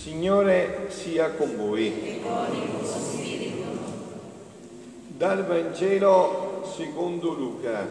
Signore sia con voi. Dal Vangelo secondo Luca.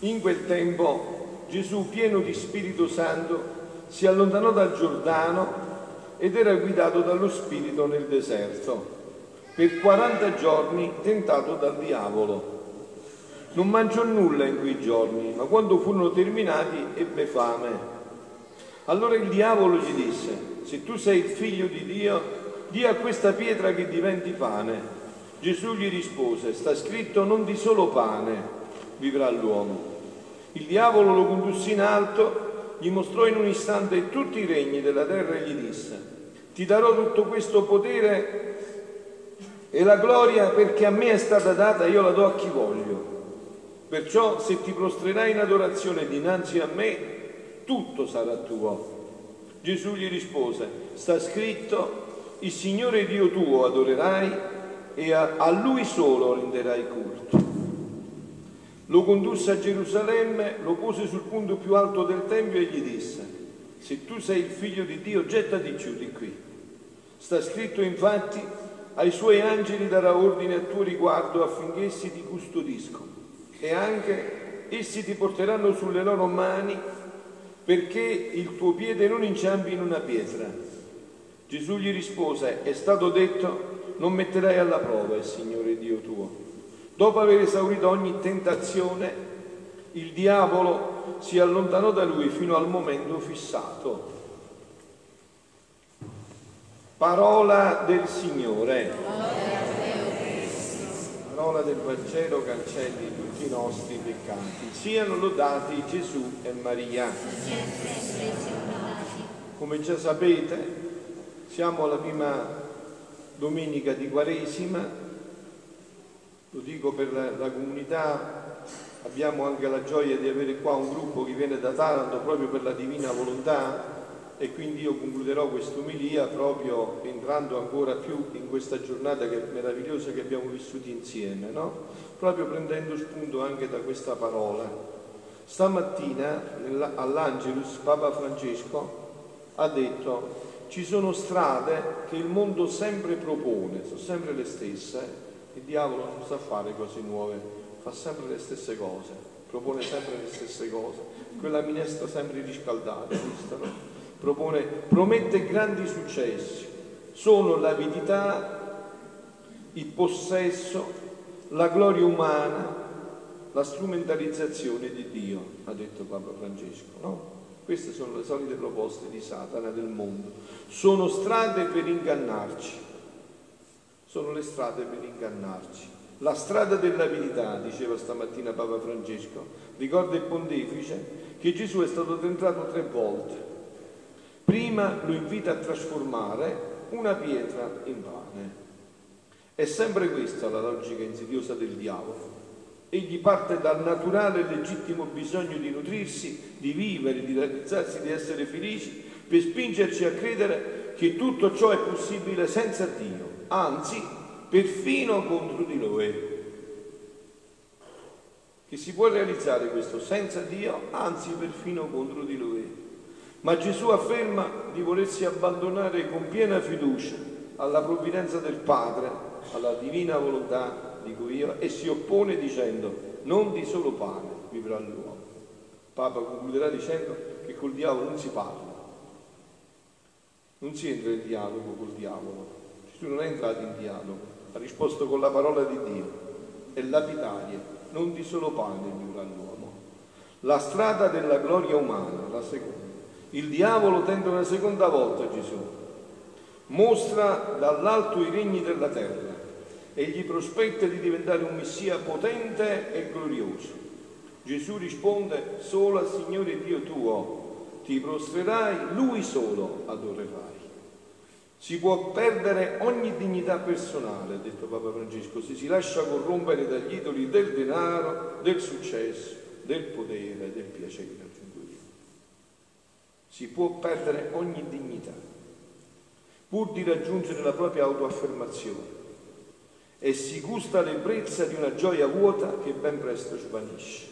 In quel tempo Gesù, pieno di Spirito Santo, si allontanò dal Giordano ed era guidato dallo Spirito nel deserto, per 40 giorni tentato dal diavolo. Non mangiò nulla in quei giorni, ma quando furono terminati ebbe fame. Allora il diavolo gli disse, se tu sei il figlio di Dio, di a questa pietra che diventi pane. Gesù gli rispose, sta scritto non di solo pane vivrà l'uomo. Il diavolo lo condusse in alto, gli mostrò in un istante tutti i regni della terra e gli disse, ti darò tutto questo potere e la gloria perché a me è stata data, io la do a chi voglio. Perciò se ti prostrerai in adorazione dinanzi a me, tutto sarà tuo. Gesù gli rispose, sta scritto, il Signore Dio tuo adorerai e a, Lui solo renderai culto. Lo condusse a Gerusalemme, lo pose sul punto più alto del Tempio e gli disse, se tu sei il figlio di Dio, gettati giù di qui. Sta scritto infatti, ai suoi angeli darà ordine a tuo riguardo affinché essi ti custodiscono e anche essi ti porteranno sulle loro mani perché il tuo piede non inciampi in una pietra. Gesù gli rispose, è stato detto, non metterai alla prova il Signore Dio tuo. Dopo aver esaurito ogni tentazione, il diavolo si allontanò da lui fino al momento fissato. Parola del Signore parola del Vangelo cancelli tutti i nostri peccati. Siano lodati Gesù e Maria. Come già sapete, siamo alla prima domenica di Quaresima, lo dico per la, la comunità, abbiamo anche la gioia di avere qua un gruppo che viene da Taranto proprio per la divina volontà e quindi io concluderò questa omilia proprio entrando ancora più in questa giornata che meravigliosa che abbiamo vissuto insieme, no? proprio prendendo spunto anche da questa parola. Stamattina all'Angelus Papa Francesco ha detto ci sono strade che il mondo sempre propone, sono sempre le stesse, il diavolo non sa fare cose nuove, fa sempre le stesse cose, propone sempre le stesse cose, quella minestra sempre riscaldata, visto? Propone, promette grandi successi, sono l'avidità, il possesso, la gloria umana, la strumentalizzazione di Dio, ha detto Papa Francesco, no? Queste sono le solite proposte di Satana del mondo. Sono strade per ingannarci. Sono le strade per ingannarci. La strada dell'avidità, diceva stamattina Papa Francesco, ricorda il pontefice che Gesù è stato tentato tre volte Prima lo invita a trasformare una pietra in pane. È sempre questa la logica insidiosa del diavolo. Egli parte dal naturale e legittimo bisogno di nutrirsi, di vivere, di realizzarsi, di essere felici, per spingerci a credere che tutto ciò è possibile senza Dio, anzi, perfino contro di Lui. Che si può realizzare questo senza Dio, anzi, perfino contro di Lui. Ma Gesù afferma di volersi abbandonare con piena fiducia alla provvidenza del Padre, alla divina volontà, dico io, e si oppone dicendo non di solo pane vivrà l'uomo. Papa concluderà dicendo che col diavolo non si parla, non si entra in dialogo col diavolo. Gesù non è entrato in dialogo, ha risposto con la parola di Dio, è lapidaria, non di solo pane vivrà l'uomo. La strada della gloria umana, la seconda il diavolo tenta una seconda volta Gesù, mostra dall'alto i regni della terra e gli prospetta di diventare un messia potente e glorioso. Gesù risponde solo al Signore Dio tuo, ti prostrerai, Lui solo adorerai. Si può perdere ogni dignità personale, ha detto Papa Francesco, se si lascia corrompere dagli idoli del denaro, del successo, del potere, del piacere si può perdere ogni dignità, pur di raggiungere la propria autoaffermazione e si gusta l'ebbrezza di una gioia vuota che ben presto svanisce.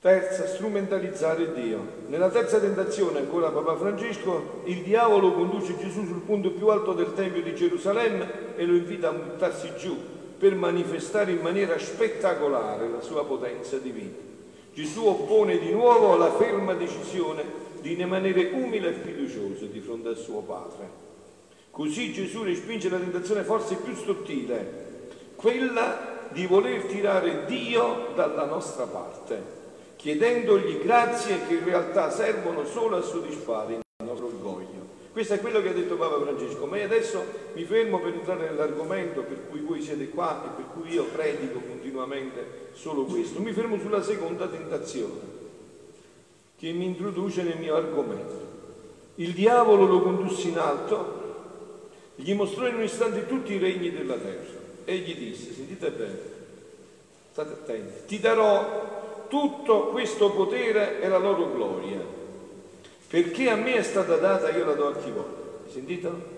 Terza, strumentalizzare Dio. Nella terza tentazione, ancora Papa Francesco, il diavolo conduce Gesù sul punto più alto del Tempio di Gerusalemme e lo invita a buttarsi giù per manifestare in maniera spettacolare la sua potenza divina. Gesù oppone di nuovo la ferma decisione di rimanere umile e fiducioso di fronte al suo Padre. Così Gesù respinge la tentazione forse più sottile, quella di voler tirare Dio dalla nostra parte chiedendogli grazie che in realtà servono solo a soddisfare il nostro orgoglio. Questo è quello che ha detto Papa Francesco, ma io adesso mi fermo per entrare nell'argomento per cui voi siete qua e per cui io predico continuamente solo questo. Mi fermo sulla seconda tentazione che mi introduce nel mio argomento. Il diavolo lo condusse in alto, gli mostrò in un istante tutti i regni della terra e gli disse, sentite bene, state attenti, ti darò tutto questo potere e la loro gloria. Perché a me è stata data, io la do a chi voglio. Sentito?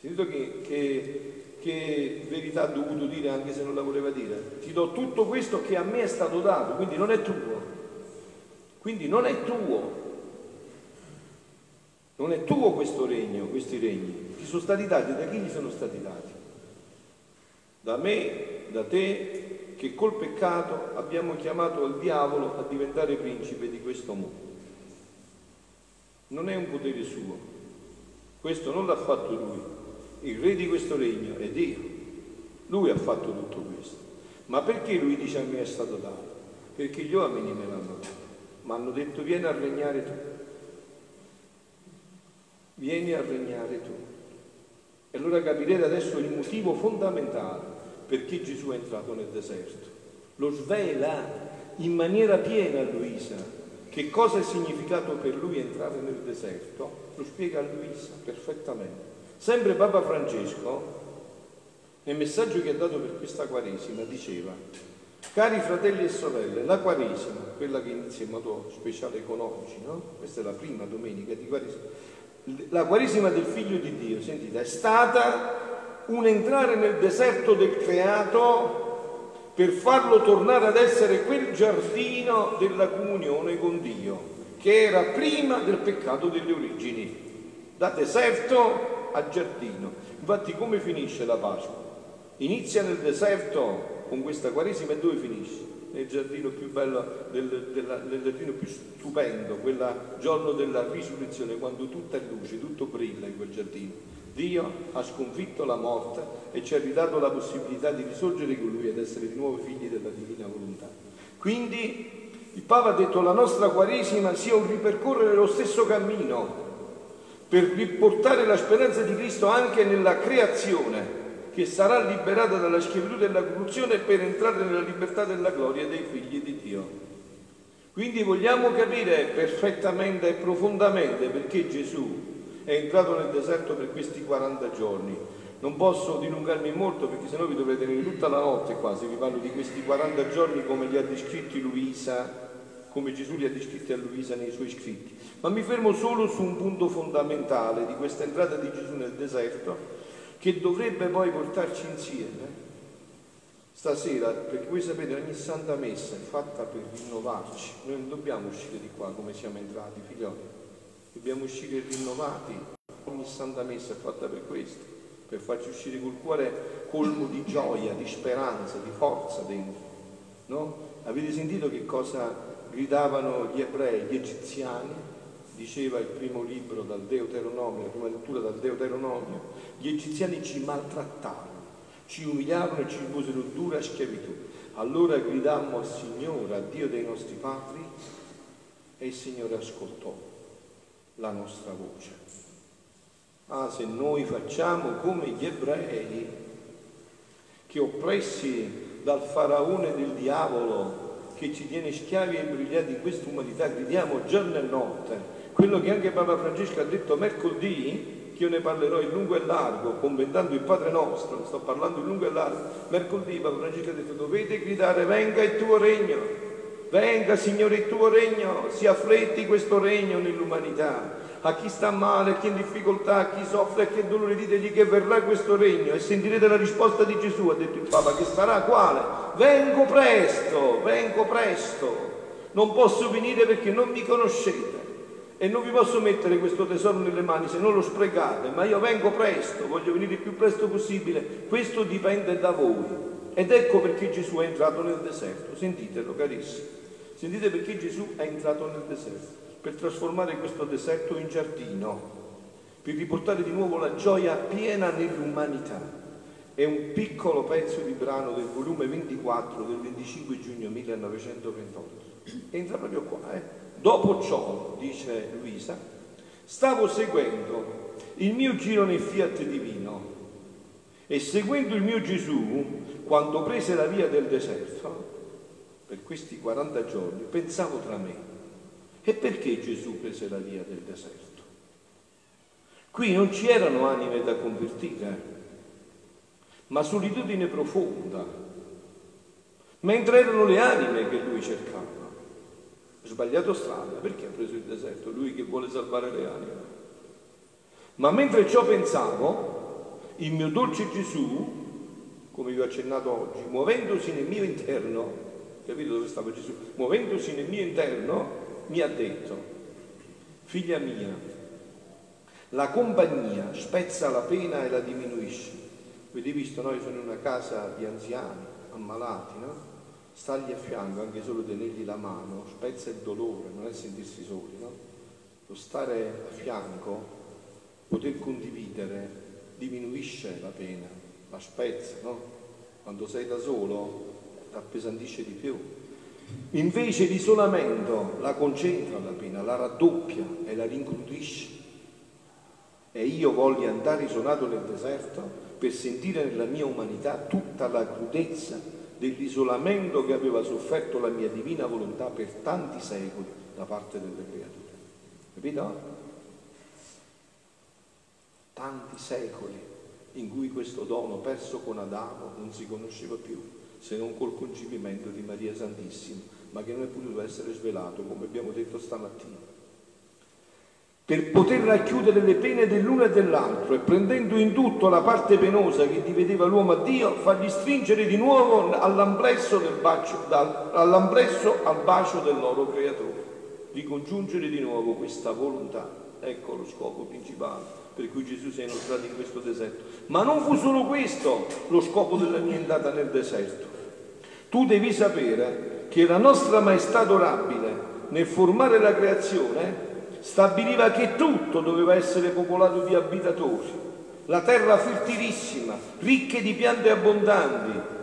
Sentito che, che, che verità ha dovuto dire anche se non la voleva dire? Ti do tutto questo che a me è stato dato, quindi non è tuo. Quindi non è tuo. Non è tuo questo regno, questi regni. Ti sono stati dati, da chi gli sono stati dati? Da me, da te che col peccato abbiamo chiamato il diavolo a diventare principe di questo mondo. Non è un potere suo, questo non l'ha fatto lui, il re di questo regno è Dio, lui ha fatto tutto questo. Ma perché lui dice a me è stato dato? Perché gli uomini me l'hanno dato, mi hanno detto vieni a regnare tu, vieni a regnare tu. E allora capirete adesso il motivo fondamentale perché Gesù è entrato nel deserto. Lo svela in maniera piena a Luisa. Che cosa è significato per lui entrare nel deserto? Lo spiega a Luisa perfettamente. Sempre Papa Francesco, nel messaggio che ha dato per questa Quaresima, diceva, cari fratelli e sorelle, la Quaresima, quella che inizia in modo speciale con oggi, no? questa è la prima domenica di Quaresima, la Quaresima del Figlio di Dio, sentite, è stata un entrare nel deserto del creato per farlo tornare ad essere quel giardino della comunione con Dio, che era prima del peccato delle origini, da deserto a giardino. Infatti come finisce la Pasqua? Inizia nel deserto con questa Quaresima e dove finisce? Nel giardino più bello, del, della, nel giardino più stupendo, quel giorno della risurrezione, quando tutta è luce, tutto brilla in quel giardino Dio ha sconfitto la morte e ci ha ridato la possibilità di risorgere con Lui ed essere di nuovo figli della divina volontà. Quindi il Papa ha detto la nostra Quaresima sia un ripercorrere lo stesso cammino per riportare la speranza di Cristo anche nella creazione che sarà liberata dalla schiavitù della corruzione per entrare nella libertà della gloria dei figli di Dio. Quindi vogliamo capire perfettamente e profondamente perché Gesù è entrato nel deserto per questi 40 giorni. Non posso dilungarmi molto perché sennò vi dovrete tenere tutta la notte qua se vi parlo di questi 40 giorni come li ha descritti Luisa, come Gesù li ha descritti a Luisa nei suoi scritti. Ma mi fermo solo su un punto fondamentale di questa entrata di Gesù nel deserto che dovrebbe poi portarci insieme stasera, perché voi sapete ogni santa messa è fatta per rinnovarci, noi non dobbiamo uscire di qua come siamo entrati, figlioli dobbiamo uscire rinnovati. Ogni santa messa è fatta per questo, per farci uscire col cuore colmo di gioia, di speranza, di forza dentro. No? Avete sentito che cosa gridavano gli ebrei, gli egiziani? Diceva il primo libro dal Deuteronomio, la prima lettura dal Deuteronomio, gli egiziani ci maltrattarono, ci umiliarono e ci imposero dura schiavitù. Allora gridammo al Signore, a Dio dei nostri padri, e il Signore ascoltò la nostra voce. Ah, se noi facciamo come gli ebrei, che oppressi dal faraone del diavolo, che ci tiene schiavi e imbrigliati in questa umanità, gridiamo giorno e notte, quello che anche Papa Francesco ha detto mercoledì, che io ne parlerò in lungo e largo, commentando il Padre nostro, sto parlando in lungo e largo, mercoledì Papa Francesco ha detto dovete gridare venga il tuo regno, Venga, Signore, il tuo regno, si affletti questo regno nell'umanità. A chi sta male, a chi è in difficoltà, a chi soffre, a chi è dolore, ditegli che verrà questo regno e sentirete la risposta di Gesù, ha detto il Papa, che sarà quale? Vengo presto, vengo presto. Non posso venire perché non mi conoscete e non vi posso mettere questo tesoro nelle mani se non lo sprecate, ma io vengo presto, voglio venire il più presto possibile, questo dipende da voi. Ed ecco perché Gesù è entrato nel deserto, sentitelo carissimi, sentite perché Gesù è entrato nel deserto, per trasformare questo deserto in giardino, per riportare di nuovo la gioia piena nell'umanità. È un piccolo pezzo di brano del volume 24 del 25 giugno 1928. Entra proprio qua, eh? Dopo ciò, dice Luisa, stavo seguendo il mio giro nel fiat divino e seguendo il mio Gesù, quando prese la via del deserto, per questi 40 giorni, pensavo tra me, e perché Gesù prese la via del deserto? Qui non ci erano anime da convertire, ma solitudine profonda, mentre erano le anime che lui cercava sbagliato strada, perché ha preso il deserto? Lui che vuole salvare le anime. Ma mentre ciò pensavo, il mio dolce Gesù, come vi ho accennato oggi, muovendosi nel mio interno, capito dove stava Gesù? Muovendosi nel mio interno, mi ha detto, figlia mia, la compagnia spezza la pena e la diminuisce. Avete visto, noi sono in una casa di anziani, ammalati, no? stargli a fianco, anche solo tenergli la mano, spezza il dolore, non è sentirsi soli, no? Lo stare a fianco, poter condividere, diminuisce la pena, la spezza, no? Quando sei da solo, ti appesantisce di più. Invece l'isolamento la concentra la pena, la raddoppia e la rincrudisce. E io voglio andare isolato nel deserto per sentire nella mia umanità tutta la crudezza dell'isolamento che aveva sofferto la mia divina volontà per tanti secoli da parte delle creature. Capito? Tanti secoli in cui questo dono perso con Adamo non si conosceva più, se non col concepimento di Maria Santissima, ma che non è potuto essere svelato, come abbiamo detto stamattina per poter racchiudere le pene dell'uno e dell'altro e prendendo in tutto la parte penosa che divideva l'uomo a Dio, fargli stringere di nuovo all'amblesso, del bacio, all'amblesso al bacio del loro creatore, ricongiungere di nuovo questa volontà. Ecco lo scopo principale per cui Gesù si è inoltrato in questo deserto. Ma non fu solo questo lo scopo della andata nel deserto. Tu devi sapere che la nostra maestà adorabile nel formare la creazione stabiliva che tutto doveva essere popolato di abitatori, la terra fertilissima, ricche di piante abbondanti,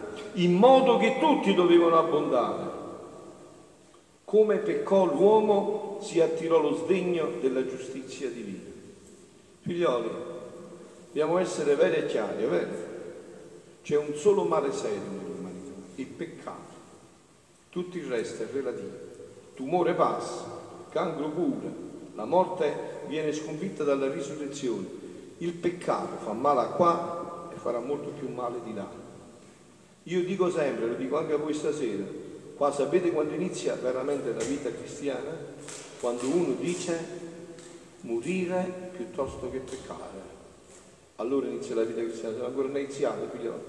in modo che tutti dovevano abbondare. Come peccò l'uomo si attirò lo sdegno della giustizia divina. Figlioli, dobbiamo essere veri e chiari, è vero? C'è un solo male serio il peccato. Tutto il resto è relativo. Tumore passa, cancro pure, la morte viene sconfitta dalla risurrezione. Il peccato fa male qua e farà molto più male di là. Io dico sempre, lo dico anche a voi stasera, qua sapete quando inizia veramente la vita cristiana? Quando uno dice morire piuttosto che peccare. Allora inizia la vita cristiana, se ancora iniziata, figliolo.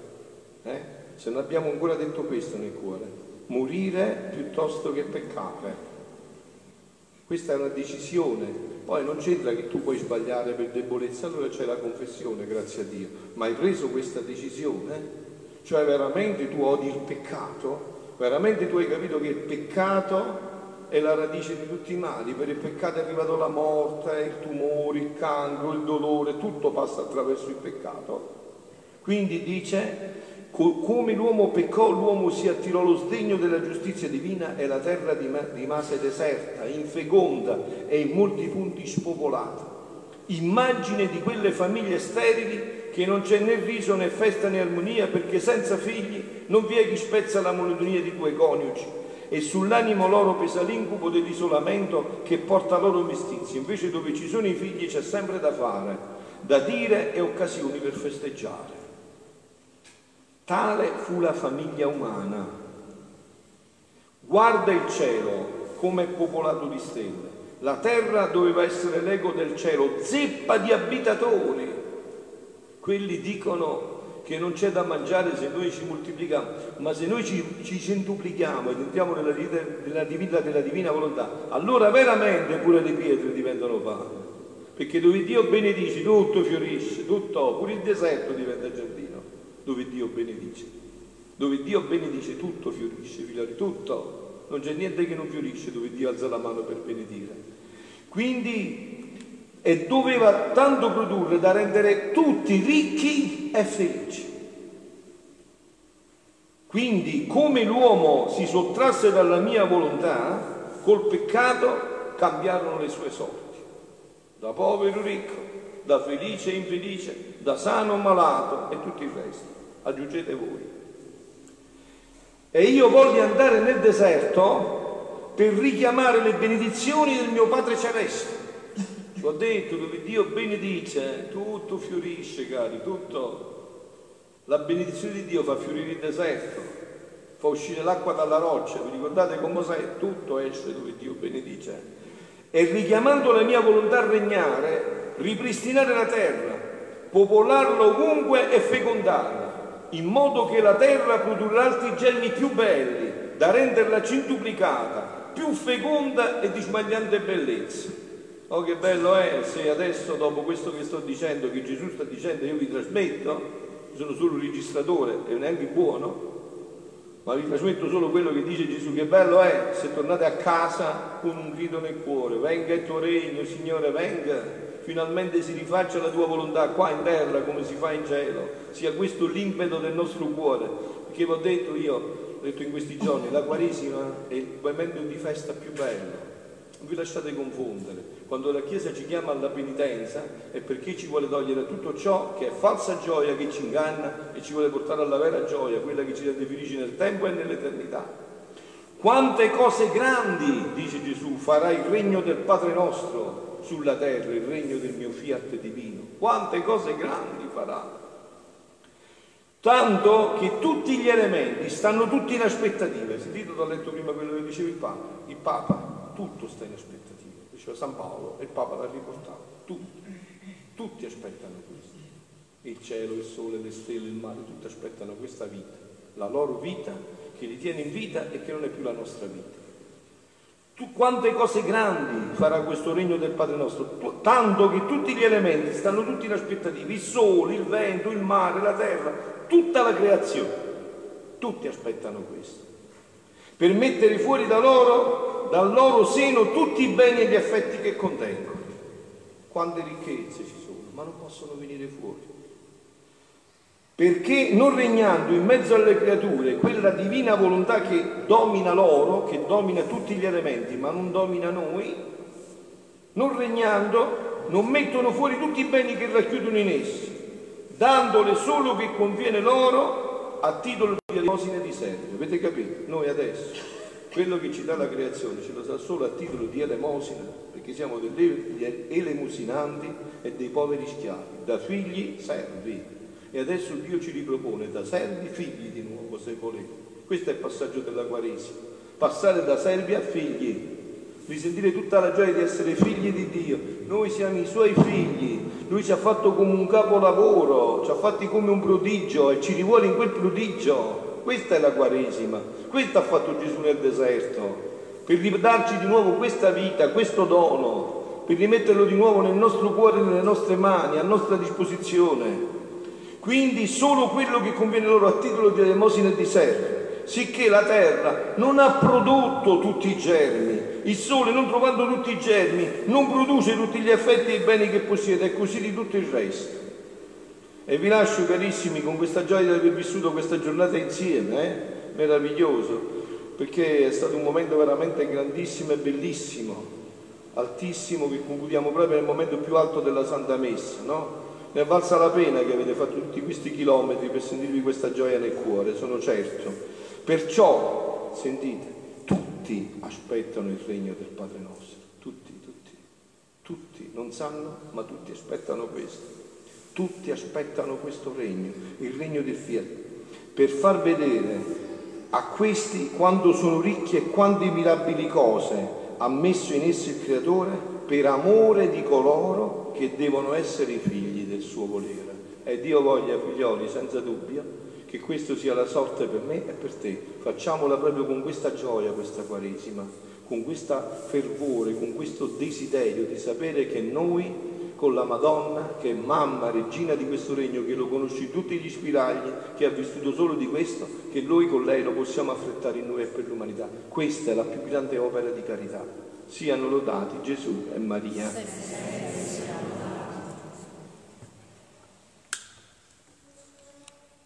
Eh? Se non abbiamo ancora detto questo nel cuore, morire piuttosto che peccare. Questa è una decisione, poi non c'entra che tu puoi sbagliare per debolezza, allora c'è la confessione, grazie a Dio, ma hai preso questa decisione? Cioè veramente tu odi il peccato? Veramente tu hai capito che il peccato è la radice di tutti i mali, per il peccato è arrivato la morte, il tumore, il cancro, il dolore, tutto passa attraverso il peccato. Quindi dice come l'uomo peccò, l'uomo si attirò lo sdegno della giustizia divina e la terra rimase deserta, infeconda e in molti punti spopolata. Immagine di quelle famiglie sterili che non c'è né riso né festa né armonia perché senza figli non vi è chi spezza la monotonia di due coniugi e sull'animo loro pesa l'incubo dell'isolamento che porta loro mestizia. Invece dove ci sono i figli c'è sempre da fare, da dire e occasioni per festeggiare. Tale fu la famiglia umana. Guarda il cielo come è popolato di stelle. La terra doveva essere l'ego del cielo, zeppa di abitatori. Quelli dicono che non c'è da mangiare se noi ci moltiplichiamo, ma se noi ci, ci centuplichiamo ed entriamo nella, nella, divina, nella divina volontà, allora veramente pure le pietre diventano pane. Perché dove Dio benedice tutto fiorisce, tutto, pure il deserto diventa giardino, dove Dio benedice. Dove Dio benedice tutto fiorisce, figlioli, tutto. Non c'è niente che non fiorisce dove Dio alza la mano per benedire. Quindi e doveva tanto produrre da rendere tutti ricchi e felici. Quindi come l'uomo si sottrasse dalla mia volontà, col peccato cambiarono le sue sorti da povero ricco, da felice infelice, da sano malato e tutto il resto. Aggiungete voi. E io voglio andare nel deserto per richiamare le benedizioni del mio Padre Celeste. Ci ho detto dove Dio benedice, tutto fiorisce, cari, tutto. La benedizione di Dio fa fiorire il deserto, fa uscire l'acqua dalla roccia. Vi ricordate con Mosè? Tutto esce dove Dio benedice e richiamando la mia volontà a regnare, ripristinare la terra, popolarla ovunque e fecondarla, in modo che la terra produrrà altri germi più belli, da renderla centuplicata, più feconda e di smagliante bellezza. Oh che bello è se adesso dopo questo che sto dicendo, che Gesù sta dicendo, io vi trasmetto, sono solo un registratore e neanche buono, ma vi trasmetto solo quello che dice Gesù, che bello è se tornate a casa con un grido nel cuore, venga il tuo regno, Signore, venga, finalmente si rifaccia la tua volontà qua in terra come si fa in cielo, sia questo l'impeto del nostro cuore, perché vi ho detto io, ho detto in questi giorni, la Quaresima è il momento di festa più bello, non vi lasciate confondere. Quando la Chiesa ci chiama alla penitenza è perché ci vuole togliere tutto ciò che è falsa gioia, che ci inganna e ci vuole portare alla vera gioia, quella che ci rende felici nel tempo e nell'eternità. Quante cose grandi, dice Gesù, farà il regno del Padre nostro sulla terra, il regno del mio fiat divino. Quante cose grandi farà. Tanto che tutti gli elementi stanno tutti in aspettativa. Sentite, ho letto prima quello che diceva il Papa. Il Papa, tutto sta in aspettativa diceva San Paolo, e il Papa l'ha riportato, tutti, tutti aspettano questo. Il cielo, il sole, le stelle, il mare, tutti aspettano questa vita, la loro vita che li tiene in vita e che non è più la nostra vita. Tu, quante cose grandi farà questo regno del Padre nostro, tanto che tutti gli elementi stanno tutti in aspettativa, il sole, il vento, il mare, la terra, tutta la creazione, tutti aspettano questo, per mettere fuori da loro dal loro seno tutti i beni e gli affetti che contengono. Quante ricchezze ci sono, ma non possono venire fuori. Perché non regnando in mezzo alle creature quella divina volontà che domina loro, che domina tutti gli elementi, ma non domina noi, non regnando non mettono fuori tutti i beni che racchiudono in essi, dandole solo che conviene loro a titolo di elemosina di serve. Avete capito? Noi adesso quello che ci dà la creazione ce lo dà solo a titolo di elemosina, perché siamo degli elemosinanti e dei poveri schiavi, da figli servi. E adesso Dio ci ripropone da servi figli di nuovo, se volete. Questo è il passaggio della Quaresima. Passare da servi a figli, risentire tutta la gioia di essere figli di Dio. Noi siamo i suoi figli, lui ci ha fatto come un capolavoro, ci ha fatti come un prodigio e ci rivuole in quel prodigio. Questa è la Quaresima, questo ha fatto Gesù nel deserto, per ridarci di nuovo questa vita, questo dono, per rimetterlo di nuovo nel nostro cuore, nelle nostre mani, a nostra disposizione. Quindi solo quello che conviene loro a titolo di elemosina e di serve, sicché la terra non ha prodotto tutti i germi, il sole non trovando tutti i germi non produce tutti gli effetti e i beni che possiede e così di tutto il resto. E vi lascio carissimi con questa gioia di aver vissuto questa giornata insieme, eh? meraviglioso, perché è stato un momento veramente grandissimo e bellissimo, altissimo, che concludiamo proprio nel momento più alto della Santa Messa, no? Ne è valsa la pena che avete fatto tutti questi chilometri per sentirvi questa gioia nel cuore, sono certo. Perciò, sentite, tutti aspettano il regno del Padre nostro, tutti, tutti, tutti, non sanno, ma tutti aspettano questo. Tutti aspettano questo regno, il regno del fiat, per far vedere a questi quanto sono ricchi e quante mirabili cose ha messo in essi il Creatore per amore di coloro che devono essere i figli del suo volere. E Dio voglia, figlioli, senza dubbio, che questo sia la sorte per me e per te. Facciamola proprio con questa gioia, questa Quaresima, con questo fervore, con questo desiderio di sapere che noi con la Madonna, che è mamma, regina di questo regno, che lo conosci tutti gli spiragli, che ha vissuto solo di questo, che noi con lei lo possiamo affrettare in noi e per l'umanità. Questa è la più grande opera di carità. Siano lodati Gesù e Maria.